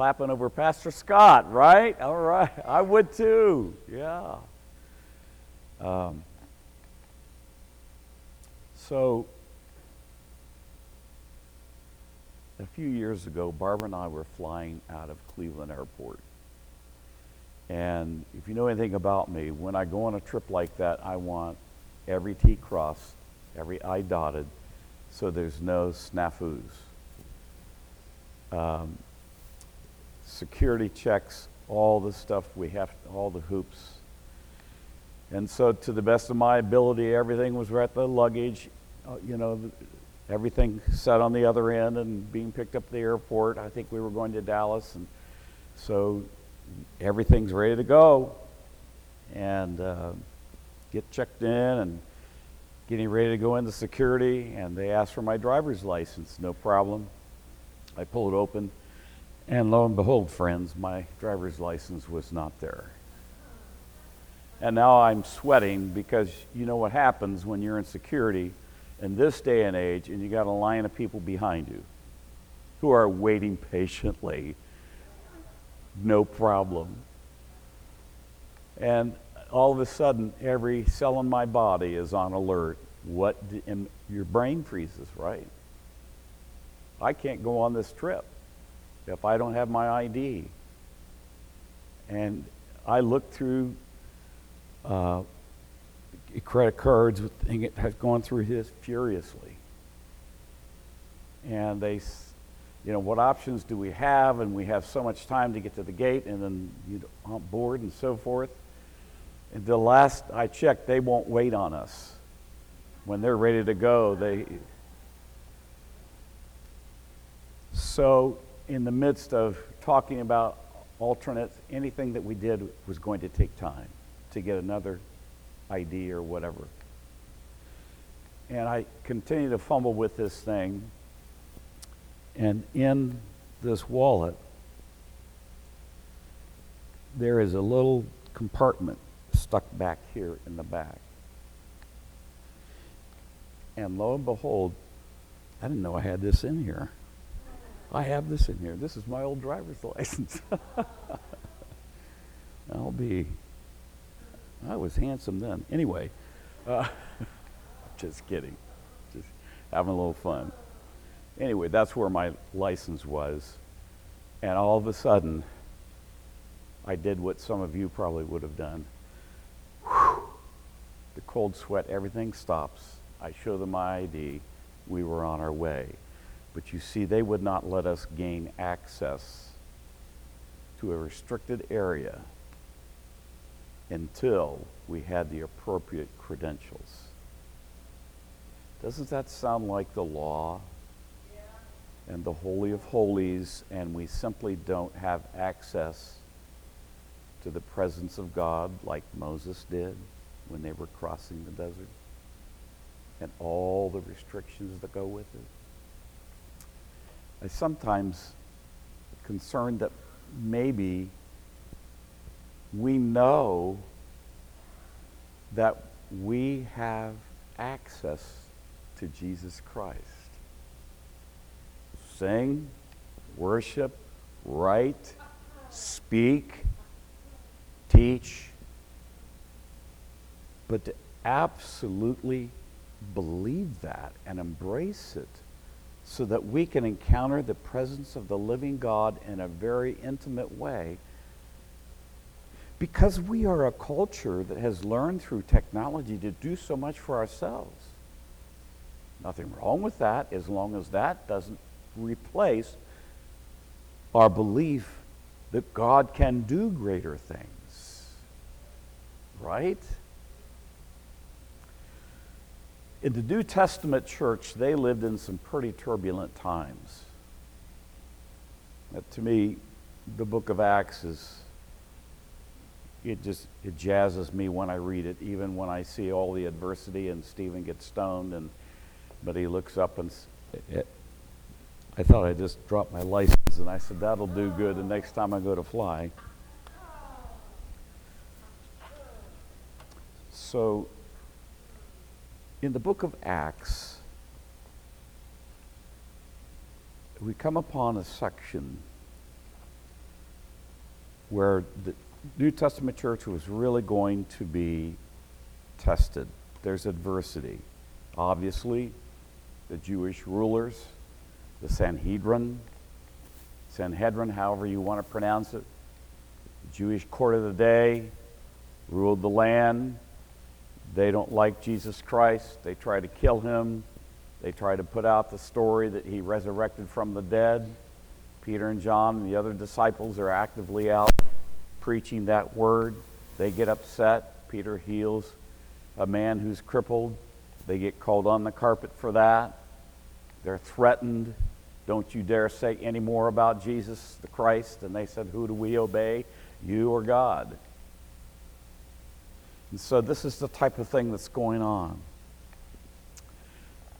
clapping over Pastor Scott, right? All right. I would too. Yeah. Um, so, a few years ago, Barbara and I were flying out of Cleveland Airport. And if you know anything about me, when I go on a trip like that, I want every T crossed, every I dotted, so there's no snafus. Um, security checks, all the stuff we have, all the hoops. And so, to the best of my ability, everything was right the luggage, uh, you know, everything set on the other end and being picked up at the airport. I think we were going to Dallas, and so everything's ready to go. And uh, get checked in and getting ready to go into security, and they asked for my driver's license. No problem. I pull it open, and lo and behold, friends, my driver's license was not there. And now I'm sweating because you know what happens when you're in security in this day and age and you got a line of people behind you who are waiting patiently. No problem. And all of a sudden, every cell in my body is on alert. What, and your brain freezes, right? I can't go on this trip if I don't have my ID. And I looked through uh, credit cards, it has gone through his furiously. And they, you know, what options do we have? And we have so much time to get to the gate and then you on board and so forth. And the last I checked, they won't wait on us. When they're ready to go, they. So, in the midst of talking about alternates, anything that we did was going to take time to get another idea or whatever. And I continue to fumble with this thing. And in this wallet, there is a little compartment stuck back here in the back. And lo and behold, I didn't know I had this in here. I have this in here. This is my old driver's license. I'll be I was handsome then. Anyway, uh, just kidding. Just having a little fun. Anyway, that's where my license was. And all of a sudden, I did what some of you probably would have done. Whew. The cold sweat, everything stops. I show them my ID. We were on our way. But you see, they would not let us gain access to a restricted area until we had the appropriate credentials. Doesn't that sound like the law yeah. and the Holy of Holies, and we simply don't have access to the presence of God like Moses did when they were crossing the desert? And all the restrictions that go with it. I sometimes concerned that maybe we know that we have access to Jesus Christ. Sing, worship, write, speak, teach, but to absolutely believe that and embrace it so that we can encounter the presence of the living God in a very intimate way because we are a culture that has learned through technology to do so much for ourselves. Nothing wrong with that as long as that doesn't replace our belief that God can do greater things. Right? In the New Testament church, they lived in some pretty turbulent times. to me, the book of Acts is it just it jazzes me when I read it, even when I see all the adversity and Stephen gets stoned, and but he looks up and it, eh, I thought I just dropped my license, and I said that'll do good the next time I go to fly. So, in the book of Acts, we come upon a section where the New Testament church was really going to be tested. There's adversity. Obviously, the Jewish rulers, the Sanhedrin, Sanhedrin, however you want to pronounce it, the Jewish court of the day ruled the land. They don't like Jesus Christ. They try to kill him. They try to put out the story that he resurrected from the dead. Peter and John and the other disciples are actively out preaching that word. They get upset. Peter heals a man who's crippled. They get called on the carpet for that. They're threatened. Don't you dare say any more about Jesus the Christ. And they said, Who do we obey, you or God? And so this is the type of thing that's going on.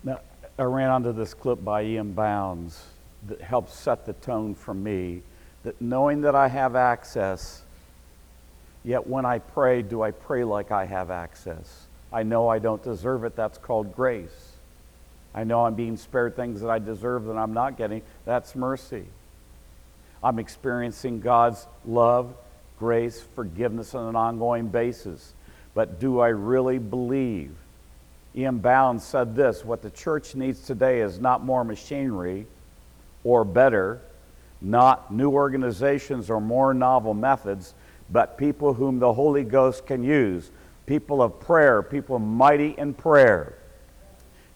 Now, I ran onto this clip by E.M. Bounds that helps set the tone for me that knowing that I have access, yet when I pray, do I pray like I have access? I know I don't deserve it. That's called grace. I know I'm being spared things that I deserve that I'm not getting. That's mercy. I'm experiencing God's love, grace, forgiveness on an ongoing basis. But do I really believe? E.M. Bounds said this what the church needs today is not more machinery or better, not new organizations or more novel methods, but people whom the Holy Ghost can use. People of prayer, people mighty in prayer.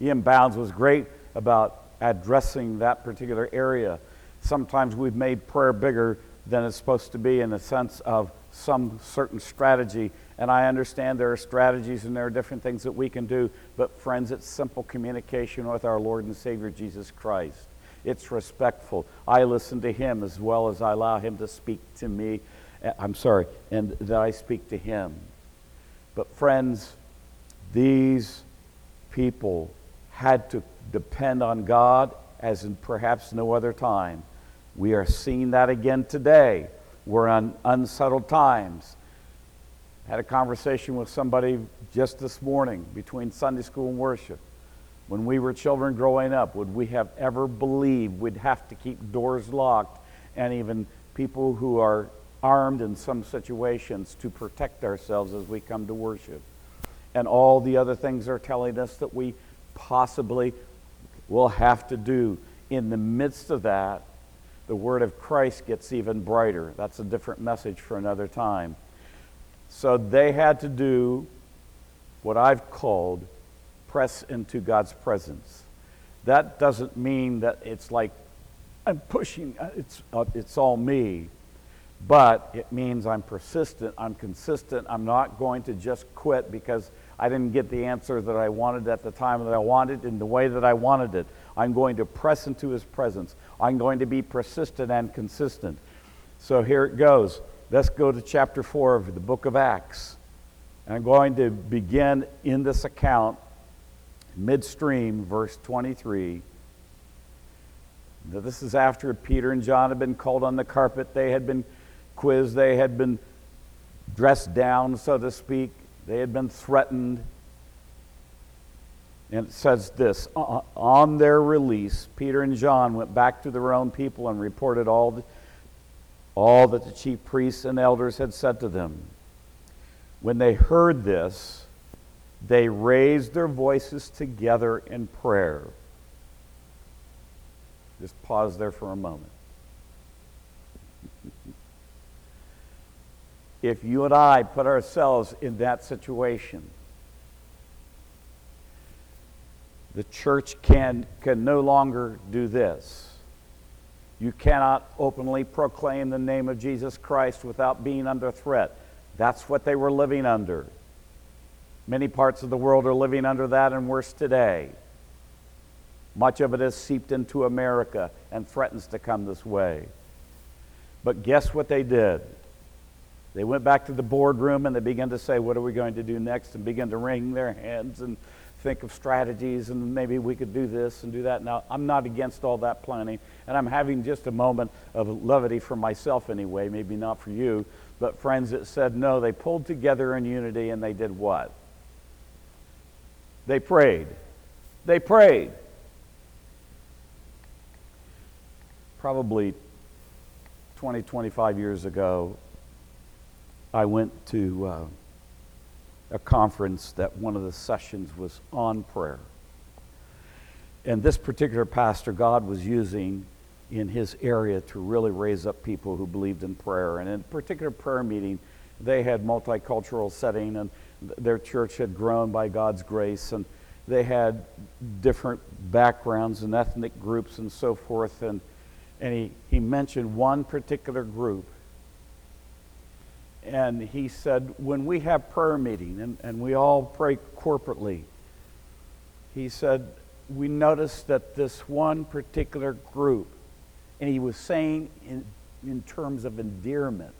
E.M. Bounds was great about addressing that particular area. Sometimes we've made prayer bigger than it's supposed to be in the sense of some certain strategy. And I understand there are strategies and there are different things that we can do. But, friends, it's simple communication with our Lord and Savior Jesus Christ. It's respectful. I listen to Him as well as I allow Him to speak to me. Uh, I'm sorry, and that I speak to Him. But, friends, these people had to depend on God as in perhaps no other time. We are seeing that again today. We're on unsettled times. Had a conversation with somebody just this morning between Sunday school and worship. When we were children growing up, would we have ever believed we'd have to keep doors locked and even people who are armed in some situations to protect ourselves as we come to worship? And all the other things are telling us that we possibly will have to do. In the midst of that, the word of Christ gets even brighter. That's a different message for another time. So they had to do what I've called press into God's presence. That doesn't mean that it's like I'm pushing, uh, it's, uh, it's all me. But it means I'm persistent, I'm consistent, I'm not going to just quit because I didn't get the answer that I wanted at the time that I wanted in the way that I wanted it. I'm going to press into his presence. I'm going to be persistent and consistent. So here it goes. Let's go to chapter 4 of the book of Acts. And I'm going to begin in this account, midstream, verse 23. Now, this is after Peter and John had been called on the carpet. They had been quizzed. They had been dressed down, so to speak. They had been threatened. And it says this uh, uh, On their release, Peter and John went back to their own people and reported all, all that the chief priests and elders had said to them. When they heard this, they raised their voices together in prayer. Just pause there for a moment. if you and I put ourselves in that situation, the church can, can no longer do this. You cannot openly proclaim the name of Jesus Christ without being under threat. That's what they were living under. Many parts of the world are living under that and worse today. Much of it has seeped into America and threatens to come this way. But guess what they did? They went back to the boardroom and they began to say, What are we going to do next? and began to wring their hands and think of strategies and maybe we could do this and do that. Now, I'm not against all that planning, and I'm having just a moment of levity for myself anyway, maybe not for you. But friends, that said no, they pulled together in unity and they did what? They prayed. They prayed. Probably 20, 25 years ago, I went to uh, a conference that one of the sessions was on prayer. And this particular pastor, God was using in his area to really raise up people who believed in prayer. And in a particular prayer meeting, they had multicultural setting, and their church had grown by God's grace, and they had different backgrounds and ethnic groups and so forth. And, and he, he mentioned one particular group and he said, when we have prayer meeting and, and we all pray corporately, he said, we noticed that this one particular group, and he was saying in, in terms of endearment,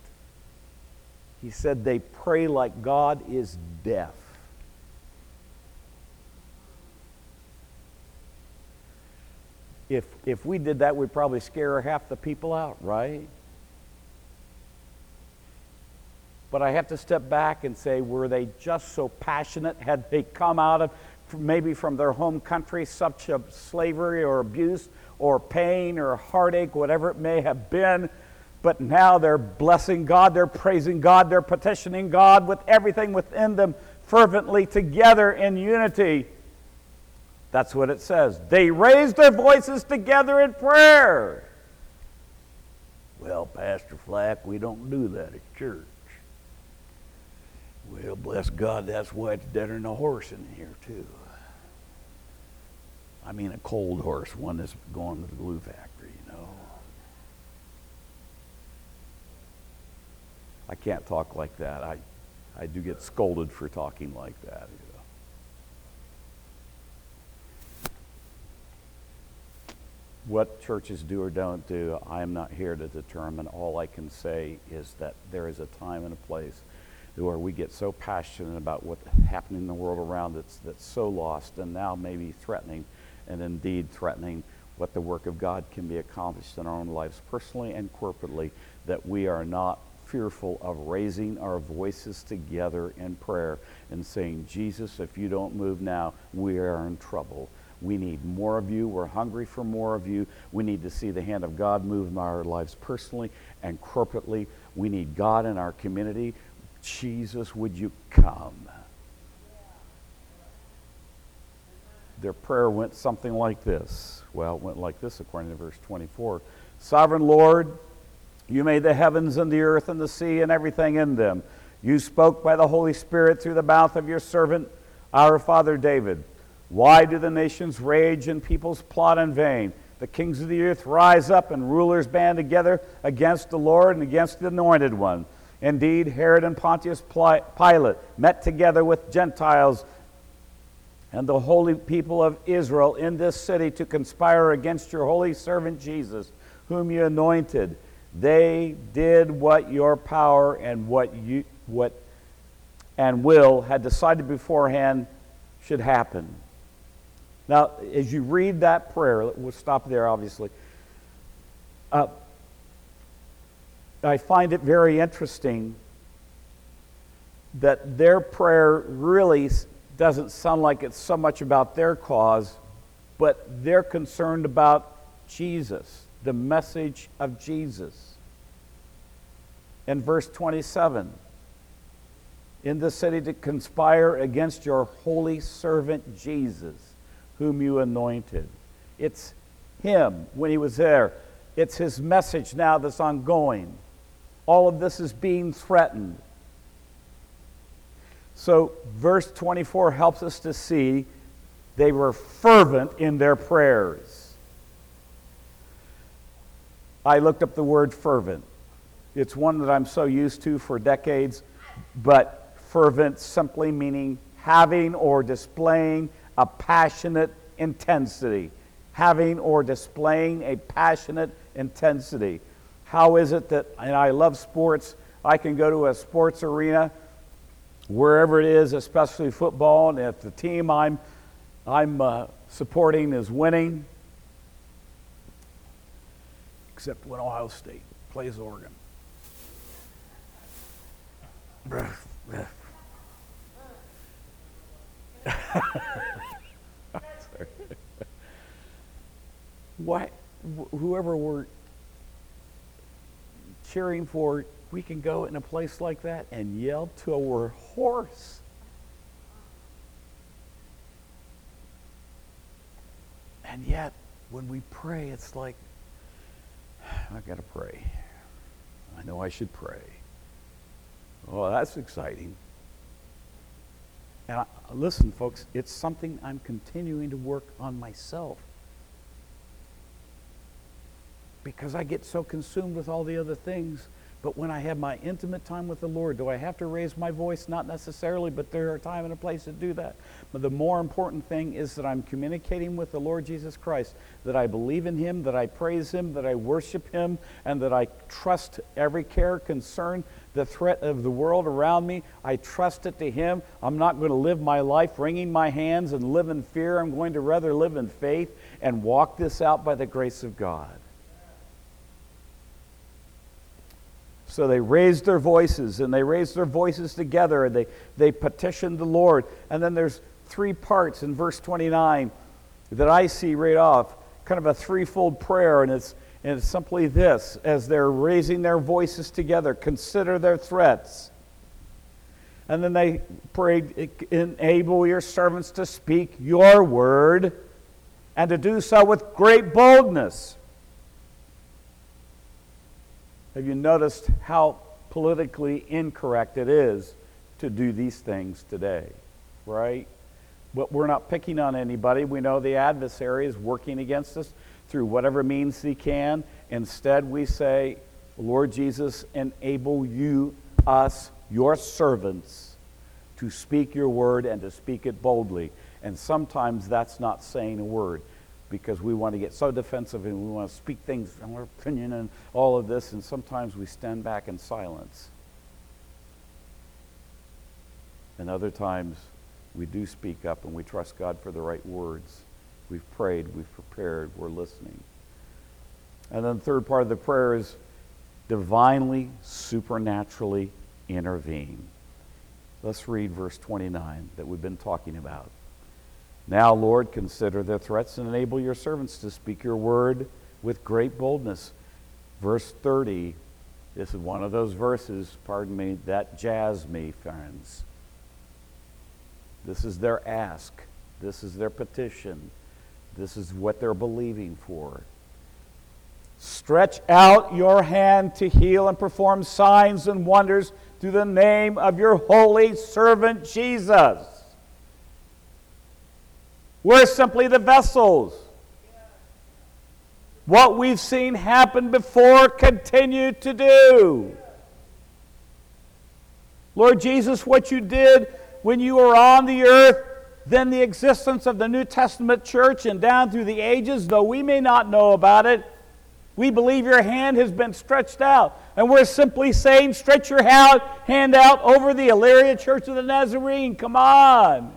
he said they pray like God is deaf. If, if we did that, we'd probably scare half the people out, right? But I have to step back and say, were they just so passionate? Had they come out of maybe from their home country such a slavery or abuse or pain or heartache, whatever it may have been? But now they're blessing God, they're praising God, they're petitioning God with everything within them fervently together in unity. That's what it says. They raised their voices together in prayer. Well, Pastor Flack, we don't do that at church. Well, bless God, that's why it's deader than a horse in here, too. I mean, a cold horse, one that's going to the glue factory, you know. I can't talk like that. I, I do get scolded for talking like that. You know. What churches do or don't do, I am not here to determine. All I can say is that there is a time and a place where we get so passionate about what's happening in the world around us that's so lost and now maybe threatening and indeed threatening what the work of God can be accomplished in our own lives personally and corporately that we are not fearful of raising our voices together in prayer and saying, Jesus, if you don't move now, we are in trouble. We need more of you. We're hungry for more of you. We need to see the hand of God move in our lives personally and corporately. We need God in our community. Jesus, would you come? Their prayer went something like this. Well, it went like this according to verse 24 Sovereign Lord, you made the heavens and the earth and the sea and everything in them. You spoke by the Holy Spirit through the mouth of your servant, our father David. Why do the nations rage and peoples plot in vain? The kings of the earth rise up and rulers band together against the Lord and against the anointed one. Indeed, Herod and Pontius Pilate met together with Gentiles and the holy people of Israel in this city to conspire against your holy servant Jesus, whom you anointed. They did what your power and what you what and will had decided beforehand should happen. Now, as you read that prayer, we'll stop there, obviously. Uh, I find it very interesting that their prayer really doesn't sound like it's so much about their cause, but they're concerned about Jesus, the message of Jesus. In verse 27, in the city to conspire against your holy servant Jesus, whom you anointed. It's him when he was there. It's his message now that's ongoing all of this is being threatened. So, verse 24 helps us to see they were fervent in their prayers. I looked up the word fervent. It's one that I'm so used to for decades, but fervent simply meaning having or displaying a passionate intensity. Having or displaying a passionate intensity. How is it that, and I love sports, I can go to a sports arena, wherever it is, especially football, and if the team I'm, I'm uh, supporting is winning, except when Ohio State plays Oregon. Why, whoever we're cheering for, we can go in a place like that and yell to our horse. And yet, when we pray, it's like, I've got to pray. I know I should pray. Well, that's exciting. And I, listen, folks, it's something I'm continuing to work on myself. Because I get so consumed with all the other things but when I have my intimate time with the Lord, do I have to raise my voice? Not necessarily, but there are time and a place to do that. But the more important thing is that I'm communicating with the Lord Jesus Christ, that I believe in Him, that I praise Him, that I worship Him, and that I trust every care, concern, the threat of the world around me. I trust it to Him. I'm not going to live my life wringing my hands and live in fear. I'm going to rather live in faith and walk this out by the grace of God. So they raised their voices and they raised their voices together and they, they petitioned the Lord. And then there's three parts in verse 29 that I see right off, kind of a threefold prayer. And it's, and it's simply this as they're raising their voices together, consider their threats. And then they prayed, enable your servants to speak your word and to do so with great boldness. Have you noticed how politically incorrect it is to do these things today? Right? But we're not picking on anybody. We know the adversary is working against us through whatever means he can. Instead, we say, Lord Jesus, enable you, us, your servants, to speak your word and to speak it boldly. And sometimes that's not saying a word because we want to get so defensive and we want to speak things and our opinion and all of this, and sometimes we stand back in silence. And other times we do speak up and we trust God for the right words. We've prayed, we've prepared, we're listening. And then the third part of the prayer is divinely, supernaturally intervene. Let's read verse 29 that we've been talking about. Now, Lord, consider their threats and enable your servants to speak your word with great boldness. Verse 30, this is one of those verses, pardon me, that jazz me, friends. This is their ask. This is their petition. This is what they're believing for. Stretch out your hand to heal and perform signs and wonders through the name of your holy servant Jesus. We're simply the vessels. What we've seen happen before, continue to do. Lord Jesus, what you did when you were on the earth, then the existence of the New Testament church and down through the ages, though we may not know about it, we believe your hand has been stretched out. And we're simply saying, stretch your hand out over the Elyria Church of the Nazarene. Come on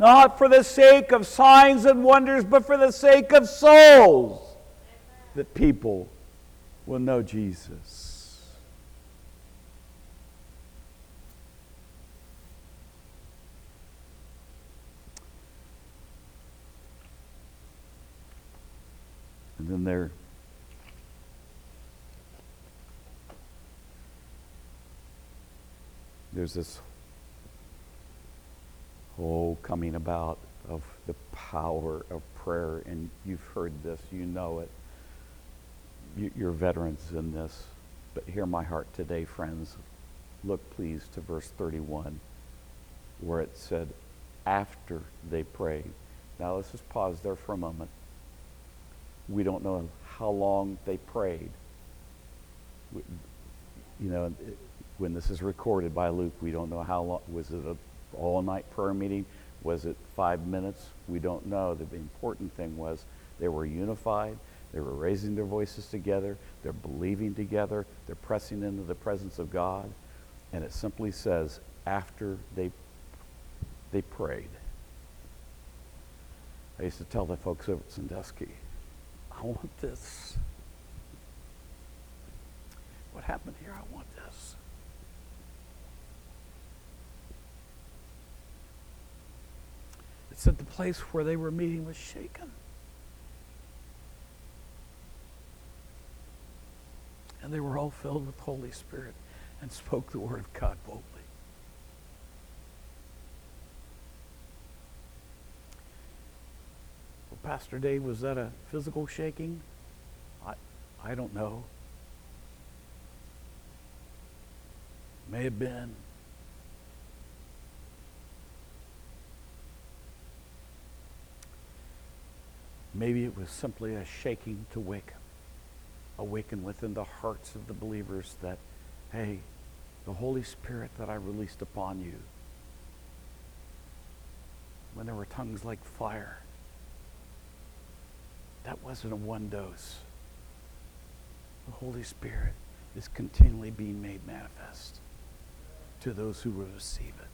not for the sake of signs and wonders, but for the sake of souls, that people will know Jesus. And then there there's this oh, coming about of the power of prayer. And you've heard this, you know it. You, you're veterans in this. But hear my heart today, friends. Look, please, to verse 31, where it said, after they prayed. Now, let's just pause there for a moment. We don't know how long they prayed. You know, when this is recorded by Luke, we don't know how long. Was it a all night prayer meeting. Was it five minutes? We don't know. The important thing was they were unified. They were raising their voices together. They're believing together. They're pressing into the presence of God. And it simply says, after they, they prayed. I used to tell the folks over at Sandusky, I want this. What happened here? I want this. Said the place where they were meeting was shaken. And they were all filled with the Holy Spirit and spoke the word of God boldly. Well, Pastor Dave, was that a physical shaking? I, I don't know. May have been. Maybe it was simply a shaking to wake, awaken within the hearts of the believers that, hey, the Holy Spirit that I released upon you, when there were tongues like fire, that wasn't a one dose. The Holy Spirit is continually being made manifest to those who will receive it.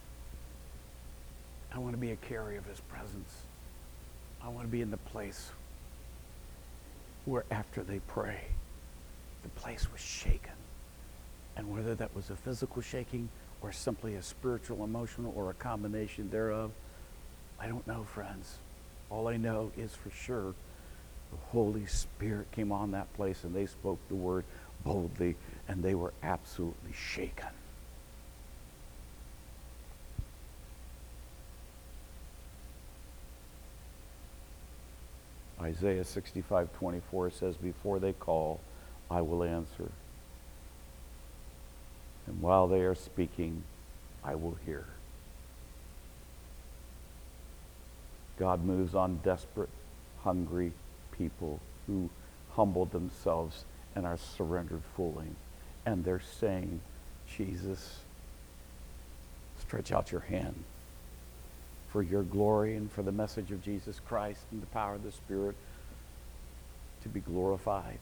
I want to be a carrier of his presence. I want to be in the place where after they pray, the place was shaken. And whether that was a physical shaking or simply a spiritual, emotional, or a combination thereof, I don't know, friends. All I know is for sure the Holy Spirit came on that place and they spoke the word boldly and they were absolutely shaken. Isaiah 65 24 says, Before they call, I will answer. And while they are speaking, I will hear. God moves on desperate, hungry people who humble themselves and are surrendered fully. And they're saying, Jesus, stretch out your hand for your glory and for the message of Jesus Christ and the power of the Spirit to be glorified.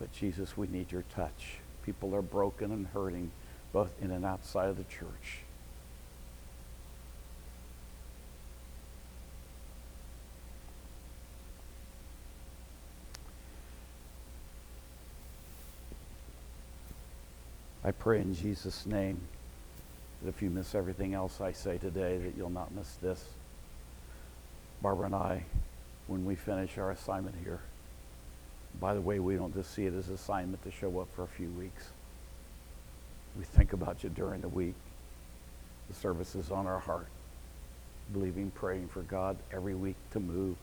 But Jesus, we need your touch. People are broken and hurting, both in and outside of the church. I pray in Jesus' name that if you miss everything else I say today, that you'll not miss this. Barbara and I, when we finish our assignment here, by the way, we don't just see it as assignment to show up for a few weeks. We think about you during the week. The service is on our heart, believing, praying for God every week to move,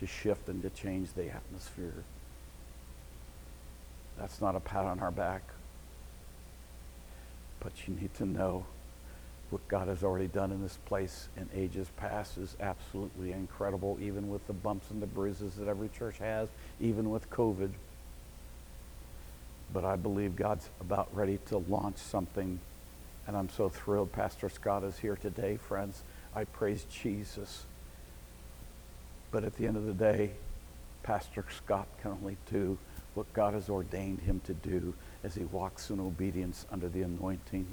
to shift, and to change the atmosphere. That's not a pat on our back. But you need to know what God has already done in this place in ages past is absolutely incredible, even with the bumps and the bruises that every church has, even with COVID. But I believe God's about ready to launch something, and I'm so thrilled Pastor Scott is here today, friends. I praise Jesus. But at the end of the day, Pastor Scott can only do what God has ordained him to do as he walks in obedience under the anointing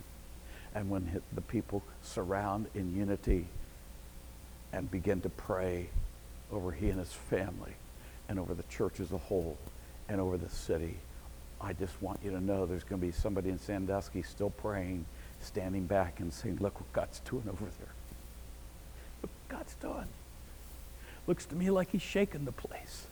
and when the people surround in unity and begin to pray over he and his family and over the church as a whole and over the city, I just want you to know there's going to be somebody in Sandusky still praying, standing back and saying, look what God's doing over there. Look what God's doing. Looks to me like he's shaking the place.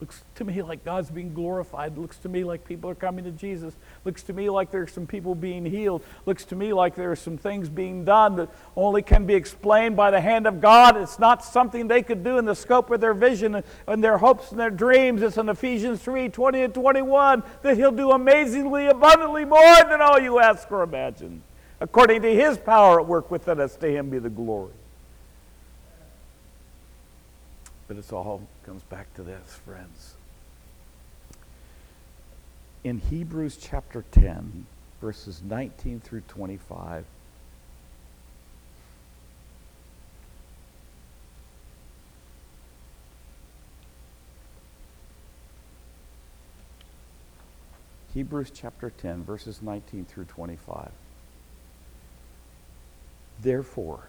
Looks to me like God's being glorified. Looks to me like people are coming to Jesus. Looks to me like there are some people being healed. Looks to me like there are some things being done that only can be explained by the hand of God. It's not something they could do in the scope of their vision and their hopes and their dreams. It's in Ephesians 3 20 and 21 that He'll do amazingly abundantly more than all you ask or imagine. According to His power at work within us, to Him be the glory. But it all comes back to this, friends. In Hebrews chapter 10, verses 19 through 25, Hebrews chapter 10, verses 19 through 25. Therefore,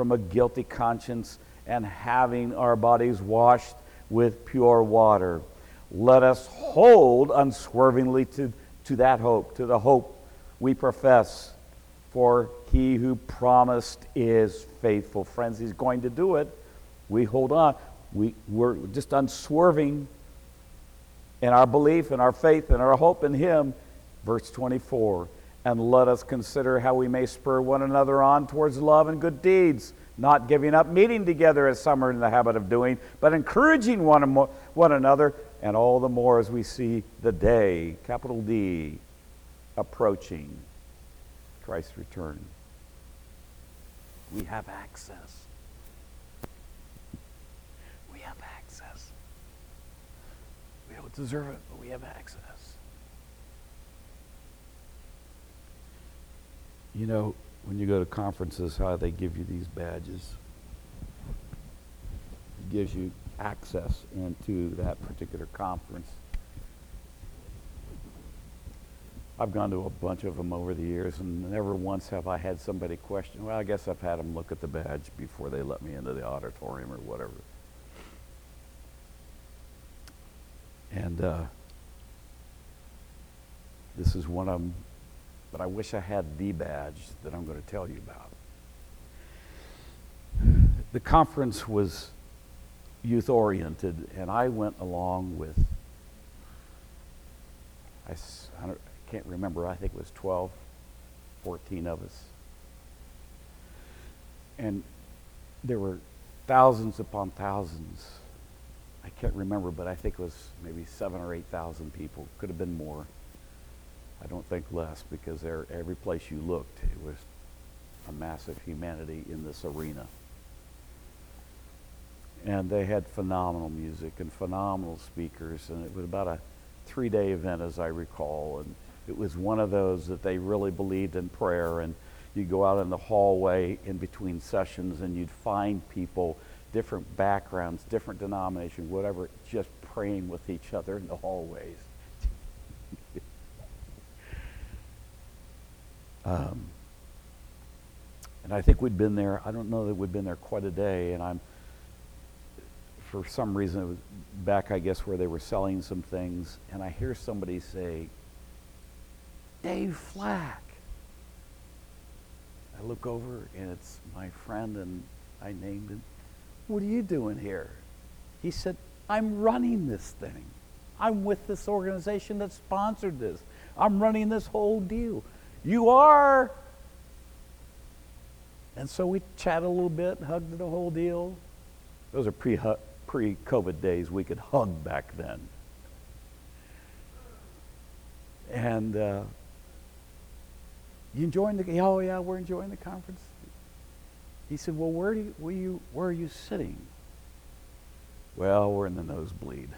from a guilty conscience and having our bodies washed with pure water. Let us hold unswervingly to, to that hope, to the hope we profess. For he who promised is faithful. Friends, he's going to do it. We hold on. We, we're just unswerving in our belief in our faith and our hope in him. Verse 24. And let us consider how we may spur one another on towards love and good deeds, not giving up meeting together as some are in the habit of doing, but encouraging one, one another, and all the more as we see the day, capital D, approaching Christ's return. We have access. We have access. We don't deserve it, but we have access. You know, when you go to conferences, how they give you these badges. It gives you access into that particular conference. I've gone to a bunch of them over the years, and never once have I had somebody question. Well, I guess I've had them look at the badge before they let me into the auditorium or whatever. And uh, this is one of them, but I wish I had the badge that I'm going to tell you about. The conference was youth oriented, and I went along with, I, I can't remember, I think it was 12, 14 of us. And there were thousands upon thousands. I can't remember, but I think it was maybe seven or 8,000 people. Could have been more. I don't think less because there, every place you looked, it was a massive humanity in this arena. And they had phenomenal music and phenomenal speakers, and it was about a three day event, as I recall. And it was one of those that they really believed in prayer. And you go out in the hallway in between sessions and you'd find people, different backgrounds, different denominations, whatever, just praying with each other in the hallways. Um, and I think we'd been there, I don't know that we'd been there quite a day, and I'm, for some reason, it was back, I guess, where they were selling some things, and I hear somebody say, Dave Flack. I look over and it's my friend and I named him. What are you doing here? He said, I'm running this thing. I'm with this organization that sponsored this. I'm running this whole deal. You are. And so we chatted a little bit, hugged the whole deal. Those are pre COVID days. We could hug back then. And uh, you enjoying the? Oh yeah, we're enjoying the conference. He said, "Well, where do you, where you where are you sitting?" Well, we're in the nosebleed.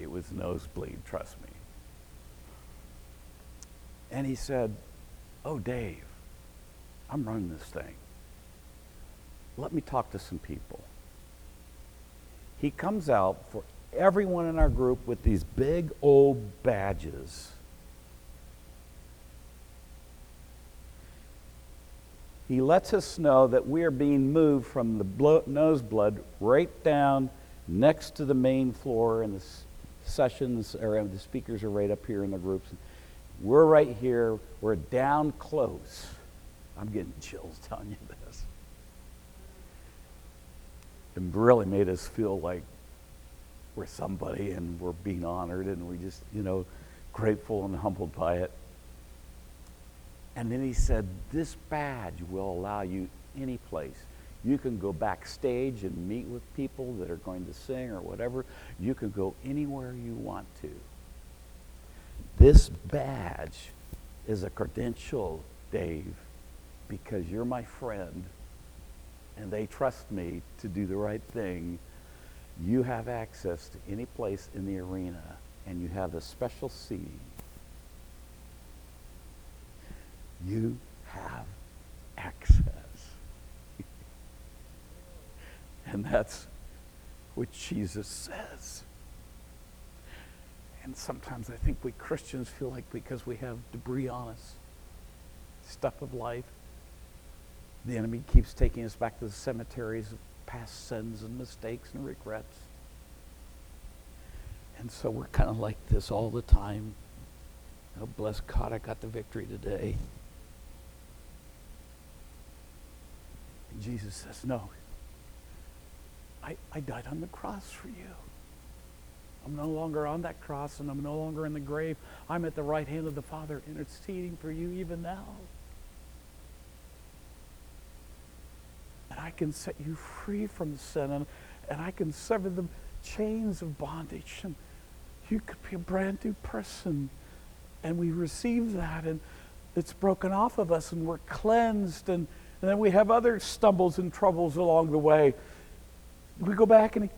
It was nosebleed, trust me. And he said, "Oh, Dave, I'm running this thing. Let me talk to some people." He comes out for everyone in our group with these big old badges he lets us know that we are being moved from the blood, nose blood right down next to the main floor, and the sessions or uh, the speakers are right up here in the groups. We're right here. We're down close. I'm getting chills telling you this. It really made us feel like we're somebody and we're being honored and we're just, you know, grateful and humbled by it. And then he said, This badge will allow you any place. You can go backstage and meet with people that are going to sing or whatever. You can go anywhere you want to. This badge is a credential, Dave, because you're my friend and they trust me to do the right thing. You have access to any place in the arena and you have a special seating you have access. And that's what Jesus says. And sometimes I think we Christians feel like because we have debris on us, stuff of life, the enemy keeps taking us back to the cemeteries of past sins and mistakes and regrets. And so we're kind of like this all the time. Oh, bless God, I got the victory today. And Jesus says, No, I, I died on the cross for you. I'm no longer on that cross and I'm no longer in the grave. I'm at the right hand of the Father interceding for you even now. And I can set you free from sin and, and I can sever the chains of bondage. And you could be a brand new person. And we receive that and it's broken off of us and we're cleansed. And, and then we have other stumbles and troubles along the way. We go back and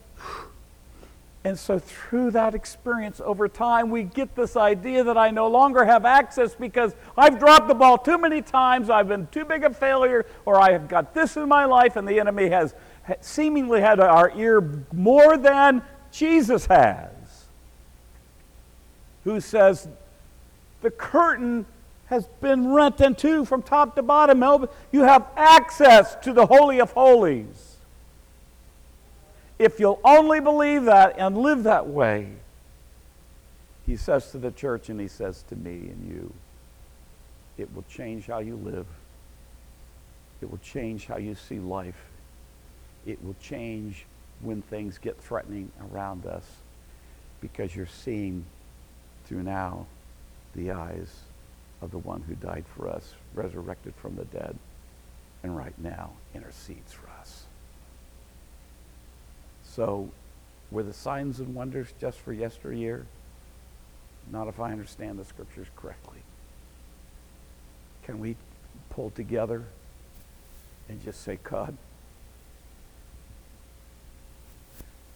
and so, through that experience over time, we get this idea that I no longer have access because I've dropped the ball too many times, I've been too big a failure, or I have got this in my life, and the enemy has seemingly had our ear more than Jesus has. Who says, The curtain has been rent in two from top to bottom. You have access to the Holy of Holies. If you'll only believe that and live that way, he says to the church and he says to me and you, it will change how you live. It will change how you see life. It will change when things get threatening around us because you're seeing through now the eyes of the one who died for us, resurrected from the dead, and right now intercedes for us. So, were the signs and wonders just for yesteryear? Not if I understand the scriptures correctly. Can we pull together and just say, God,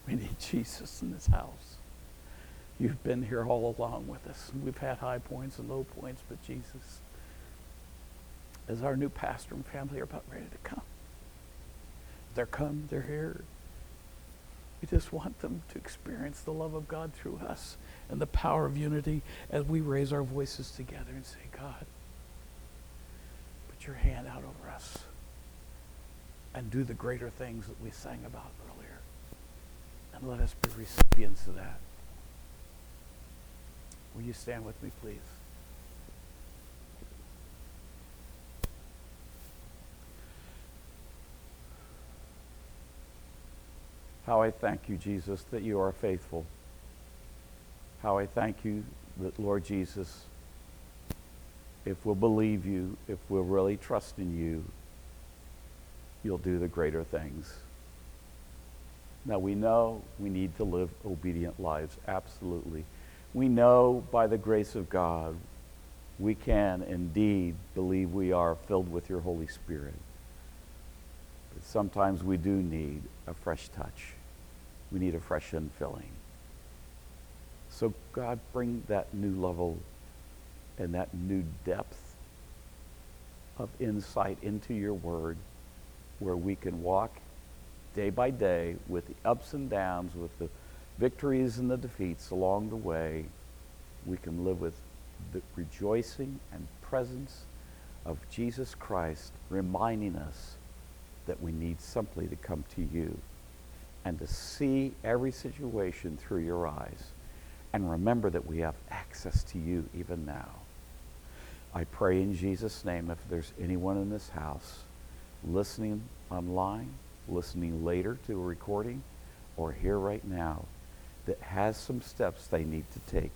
we need Jesus in this house. You've been here all along with us. We've had high points and low points, but Jesus, as our new pastor and family are about ready to come, they're come, they're here. We just want them to experience the love of God through us and the power of unity as we raise our voices together and say, God, put your hand out over us and do the greater things that we sang about earlier. And let us be recipients of that. Will you stand with me, please? How I thank you, Jesus, that you are faithful. How I thank you that, Lord Jesus, if we'll believe you, if we'll really trust in you, you'll do the greater things. Now, we know we need to live obedient lives, absolutely. We know by the grace of God we can indeed believe we are filled with your Holy Spirit. Sometimes we do need a fresh touch. We need a fresh infilling. So, God, bring that new level and that new depth of insight into your word where we can walk day by day with the ups and downs, with the victories and the defeats along the way. We can live with the rejoicing and presence of Jesus Christ reminding us that we need simply to come to you and to see every situation through your eyes and remember that we have access to you even now. I pray in Jesus' name if there's anyone in this house listening online, listening later to a recording, or here right now that has some steps they need to take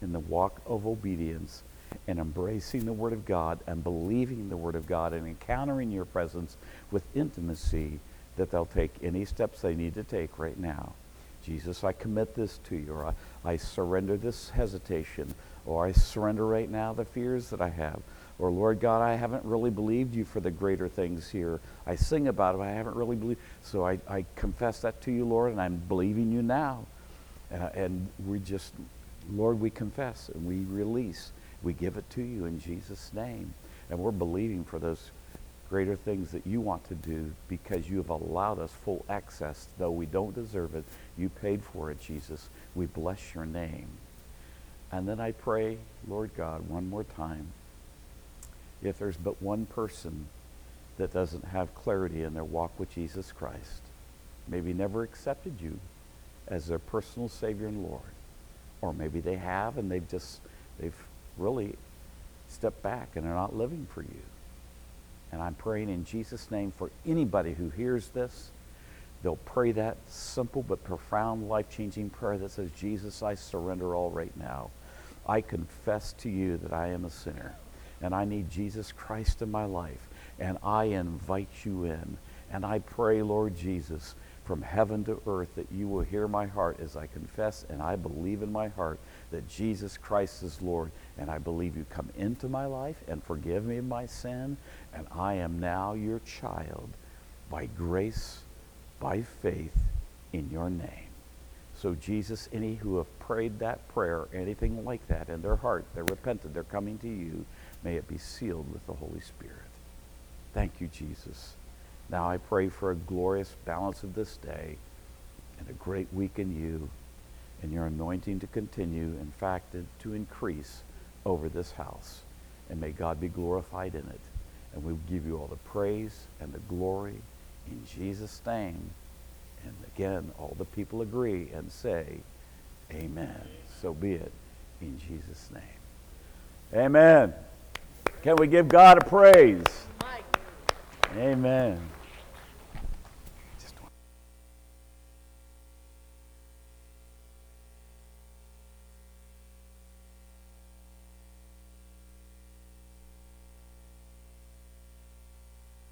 in the walk of obedience and embracing the Word of God and believing the Word of God and encountering your presence with intimacy, that they'll take any steps they need to take right now. Jesus, I commit this to you, or I, I surrender this hesitation, or I surrender right now the fears that I have. Or, Lord God, I haven't really believed you for the greater things here. I sing about it, I haven't really believed. So I, I confess that to you, Lord, and I'm believing you now. Uh, and we just, Lord, we confess and we release we give it to you in Jesus' name. And we're believing for those greater things that you want to do because you have allowed us full access, though we don't deserve it. You paid for it, Jesus. We bless your name. And then I pray, Lord God, one more time, if there's but one person that doesn't have clarity in their walk with Jesus Christ, maybe never accepted you as their personal Savior and Lord, or maybe they have and they've just, they've really stepped back and they're not living for you. And I'm praying in Jesus' name for anybody who hears this. They'll pray that simple but profound, life changing prayer that says, Jesus, I surrender all right now. I confess to you that I am a sinner and I need Jesus Christ in my life. And I invite you in. And I pray, Lord Jesus, from heaven to earth, that you will hear my heart as I confess and I believe in my heart that Jesus Christ is Lord. And I believe you come into my life and forgive me of my sin. And I am now your child by grace, by faith, in your name. So, Jesus, any who have prayed that prayer, anything like that in their heart, they're repentant, they're coming to you, may it be sealed with the Holy Spirit. Thank you, Jesus. Now I pray for a glorious balance of this day and a great week in you and your anointing to continue, in fact, to increase over this house. And may God be glorified in it. And we give you all the praise and the glory in Jesus' name. And again, all the people agree and say, Amen. So be it in Jesus' name. Amen. Can we give God a praise? Amen.